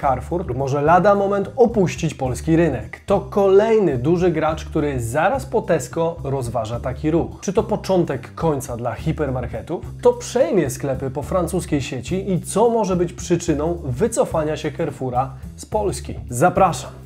Carrefour może lada moment opuścić polski rynek. To kolejny duży gracz, który zaraz po Tesco rozważa taki ruch. Czy to początek końca dla hipermarketów? To przejmie sklepy po francuskiej sieci i co może być przyczyną wycofania się Carrefoura z Polski? Zapraszam!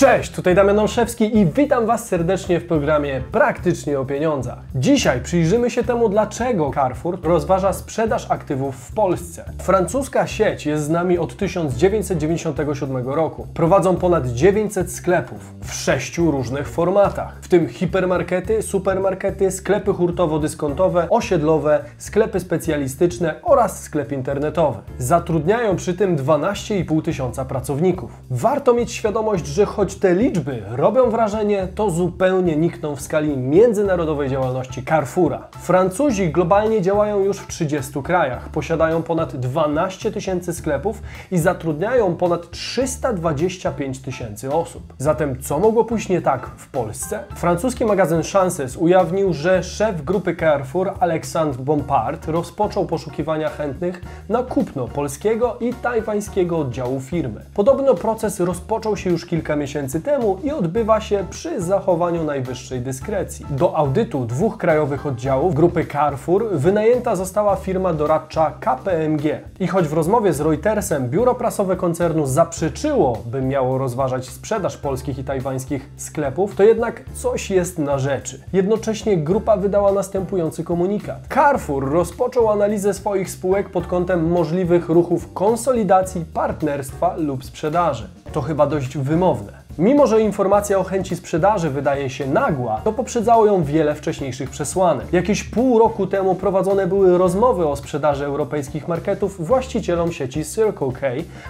Cześć, tutaj Damian Olszewski i witam Was serdecznie w programie Praktycznie o Pieniądzach. Dzisiaj przyjrzymy się temu, dlaczego Carrefour rozważa sprzedaż aktywów w Polsce. Francuska sieć jest z nami od 1997 roku. Prowadzą ponad 900 sklepów w sześciu różnych formatach, w tym hipermarkety, supermarkety, sklepy hurtowo-dyskontowe, osiedlowe, sklepy specjalistyczne oraz sklep internetowy. Zatrudniają przy tym 12,5 tysiąca pracowników. Warto mieć świadomość, że choć choć te liczby robią wrażenie, to zupełnie nikną w skali międzynarodowej działalności Carrefoura. Francuzi globalnie działają już w 30 krajach, posiadają ponad 12 tysięcy sklepów i zatrudniają ponad 325 tysięcy osób. Zatem co mogło pójść nie tak w Polsce? Francuski magazyn Chances ujawnił, że szef grupy Carrefour Alexandre Bompard rozpoczął poszukiwania chętnych na kupno polskiego i tajwańskiego oddziału firmy. Podobno proces rozpoczął się już kilka miesięcy miesięcy temu i odbywa się przy zachowaniu najwyższej dyskrecji. Do audytu dwóch krajowych oddziałów grupy Carrefour wynajęta została firma doradcza KPMG. I choć w rozmowie z Reutersem biuro prasowe koncernu zaprzeczyło, by miało rozważać sprzedaż polskich i tajwańskich sklepów, to jednak coś jest na rzeczy. Jednocześnie grupa wydała następujący komunikat. Carrefour rozpoczął analizę swoich spółek pod kątem możliwych ruchów konsolidacji, partnerstwa lub sprzedaży. To chyba dość wymowne. Mimo, że informacja o chęci sprzedaży wydaje się nagła, to poprzedzało ją wiele wcześniejszych przesłanek. Jakieś pół roku temu prowadzone były rozmowy o sprzedaży europejskich marketów właścicielom sieci Circle K,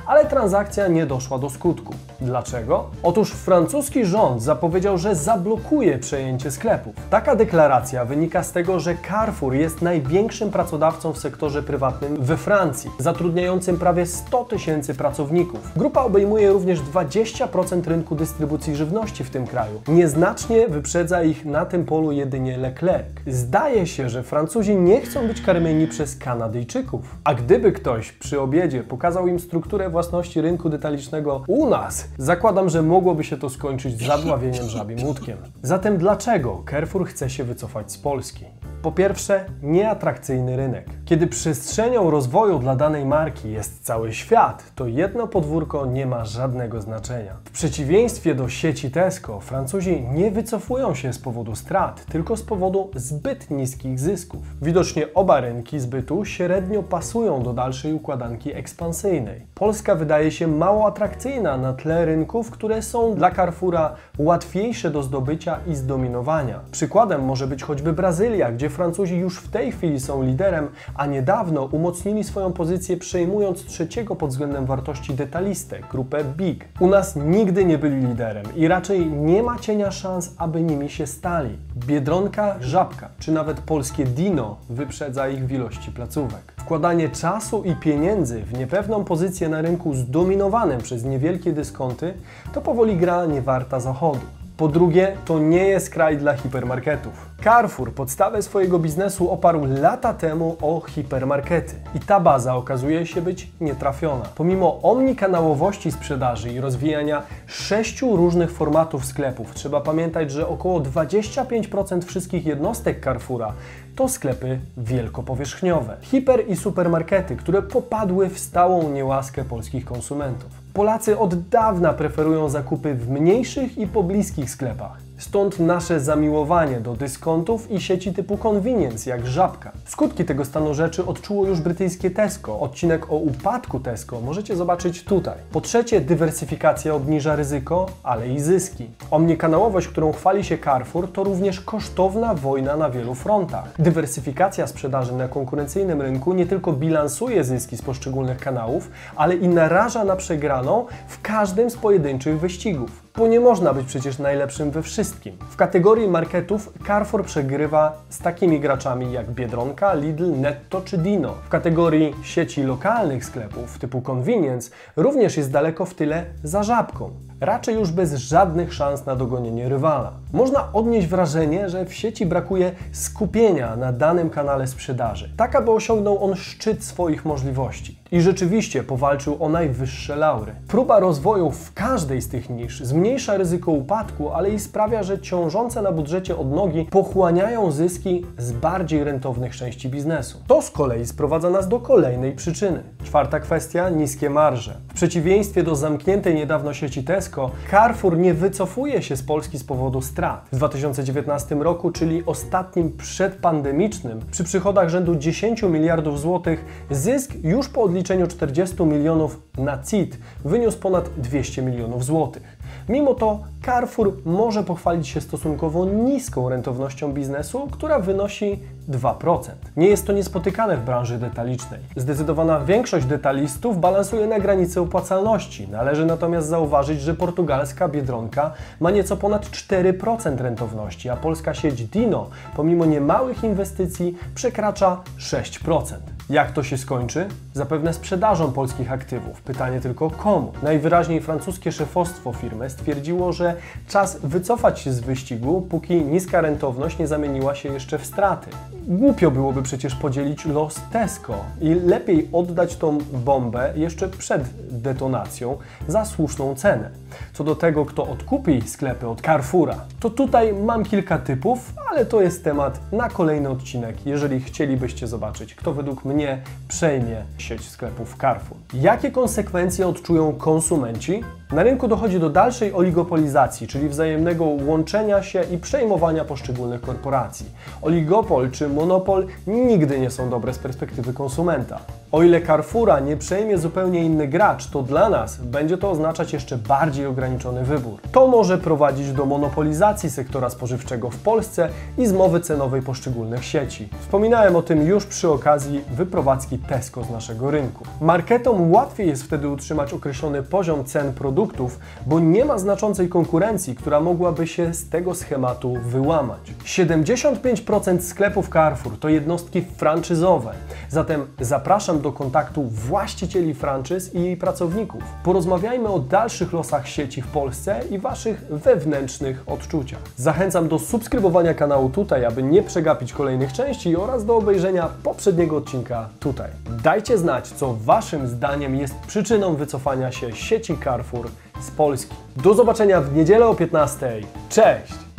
ale transakcja nie doszła do skutku. Dlaczego? Otóż francuski rząd zapowiedział, że zablokuje przejęcie sklepów. Taka deklaracja wynika z tego, że Carrefour jest największym pracodawcą w sektorze prywatnym we Francji, zatrudniającym prawie 100 tysięcy pracowników. Grupa obejmuje również 20% rynku dystrybucji żywności w tym kraju. Nieznacznie wyprzedza ich na tym polu jedynie Leclerc. Zdaje się, że Francuzi nie chcą być karmieni przez Kanadyjczyków. A gdyby ktoś przy obiedzie pokazał im strukturę własności rynku detalicznego u nas, zakładam, że mogłoby się to skończyć zadławieniem żabim łódkiem. Zatem dlaczego Carrefour chce się wycofać z Polski? Po pierwsze, nieatrakcyjny rynek. Kiedy przestrzenią rozwoju dla danej marki jest cały świat, to jedno podwórko nie ma żadnego znaczenia. W przeciwieństwie do sieci Tesco, Francuzi nie wycofują się z powodu strat, tylko z powodu zbyt niskich zysków. Widocznie oba rynki zbytu średnio pasują do dalszej układanki ekspansyjnej. Polska wydaje się mało atrakcyjna na tle rynków, które są dla Carrefoura łatwiejsze do zdobycia i zdominowania. Przykładem może być choćby Brazylia, gdzie Francuzi już w tej chwili są liderem, a niedawno umocnili swoją pozycję przejmując trzeciego pod względem wartości detalistę, grupę BIG. U nas nigdy nie byli liderem i raczej nie ma cienia szans, aby nimi się stali. Biedronka, Żabka czy nawet polskie Dino wyprzedza ich w ilości placówek. Wkładanie czasu i pieniędzy w niepewną pozycję na rynku zdominowanym przez niewielkie dyskonty to powoli gra niewarta zachodu. Po drugie, to nie jest kraj dla hipermarketów. Carrefour podstawę swojego biznesu oparł lata temu o hipermarkety i ta baza okazuje się być nietrafiona. Pomimo omnikanałowości sprzedaży i rozwijania sześciu różnych formatów sklepów, trzeba pamiętać, że około 25% wszystkich jednostek Carrefoura to sklepy wielkopowierzchniowe. Hiper i supermarkety, które popadły w stałą niełaskę polskich konsumentów. Polacy od dawna preferują zakupy w mniejszych i pobliskich sklepach. Stąd nasze zamiłowanie do dyskontów i sieci typu convenience, jak Żabka. Skutki tego stanu rzeczy odczuło już brytyjskie Tesco. Odcinek o upadku Tesco możecie zobaczyć tutaj. Po trzecie, dywersyfikacja obniża ryzyko, ale i zyski. Omnikanałowość, którą chwali się Carrefour, to również kosztowna wojna na wielu frontach. Dywersyfikacja sprzedaży na konkurencyjnym rynku nie tylko bilansuje zyski z poszczególnych kanałów, ale i naraża na przegraną w każdym z pojedynczych wyścigów bo nie można być przecież najlepszym we wszystkim. W kategorii marketów Carrefour przegrywa z takimi graczami jak Biedronka, Lidl, Netto czy Dino. W kategorii sieci lokalnych sklepów typu convenience również jest daleko w tyle za żabką. Raczej już bez żadnych szans na dogonienie rywala. Można odnieść wrażenie, że w sieci brakuje skupienia na danym kanale sprzedaży, tak aby osiągnął on szczyt swoich możliwości. I rzeczywiście powalczył o najwyższe laury. Próba rozwoju w każdej z tych nisz zmniejsza ryzyko upadku, ale i sprawia, że ciążące na budżecie odnogi pochłaniają zyski z bardziej rentownych części biznesu. To z kolei sprowadza nas do kolejnej przyczyny. Czwarta kwestia niskie marże. W przeciwieństwie do zamkniętej niedawno sieci Tesco, Carrefour nie wycofuje się z Polski z powodu strat. W 2019 roku, czyli ostatnim przedpandemicznym, przy przychodach rzędu 10 miliardów złotych, zysk już po odliczeniu 40 milionów na CIT wyniósł ponad 200 milionów złotych. Mimo to Carrefour może pochwalić się stosunkowo niską rentownością biznesu, która wynosi 2%. Nie jest to niespotykane w branży detalicznej. Zdecydowana większość detalistów balansuje na granicy opłacalności. Należy natomiast zauważyć, że portugalska Biedronka ma nieco ponad 4% rentowności, a polska sieć Dino, pomimo niemałych inwestycji, przekracza 6%. Jak to się skończy? Zapewne sprzedażą polskich aktywów. Pytanie tylko komu? Najwyraźniej francuskie szefostwo firmy stwierdziło, że czas wycofać się z wyścigu, póki niska rentowność nie zamieniła się jeszcze w straty. Głupio byłoby przecież podzielić los Tesco i lepiej oddać tą bombę jeszcze przed detonacją za słuszną cenę. Co do tego, kto odkupi sklepy od Carrefoura, to tutaj mam kilka typów, ale to jest temat na kolejny odcinek, jeżeli chcielibyście zobaczyć, kto według mnie przejmie sieć sklepów Carrefour. Jakie konsekwencje odczują konsumenci? Na rynku dochodzi do dalszej oligopolizacji, czyli wzajemnego łączenia się i przejmowania poszczególnych korporacji. Oligopol czy monopol nigdy nie są dobre z perspektywy konsumenta. O ile Carrefoura nie przejmie zupełnie inny gracz, to dla nas będzie to oznaczać jeszcze bardziej ograniczony wybór. To może prowadzić do monopolizacji sektora spożywczego w Polsce i zmowy cenowej poszczególnych sieci. Wspominałem o tym już przy okazji wyprowadzki Tesco z naszego rynku. Marketom łatwiej jest wtedy utrzymać określony poziom cen produktów, bo nie ma znaczącej konkurencji, która mogłaby się z tego schematu wyłamać. 75% sklepów Carrefour to jednostki franczyzowe, zatem zapraszam do kontaktu właścicieli franczyz i jej pracowników. Porozmawiajmy o dalszych losach sieci w Polsce i Waszych wewnętrznych odczuciach. Zachęcam do subskrybowania kanału tutaj, aby nie przegapić kolejnych części oraz do obejrzenia poprzedniego odcinka tutaj. Dajcie znać, co Waszym zdaniem jest przyczyną wycofania się sieci Carrefour z Polski. Do zobaczenia w niedzielę o 15. Cześć!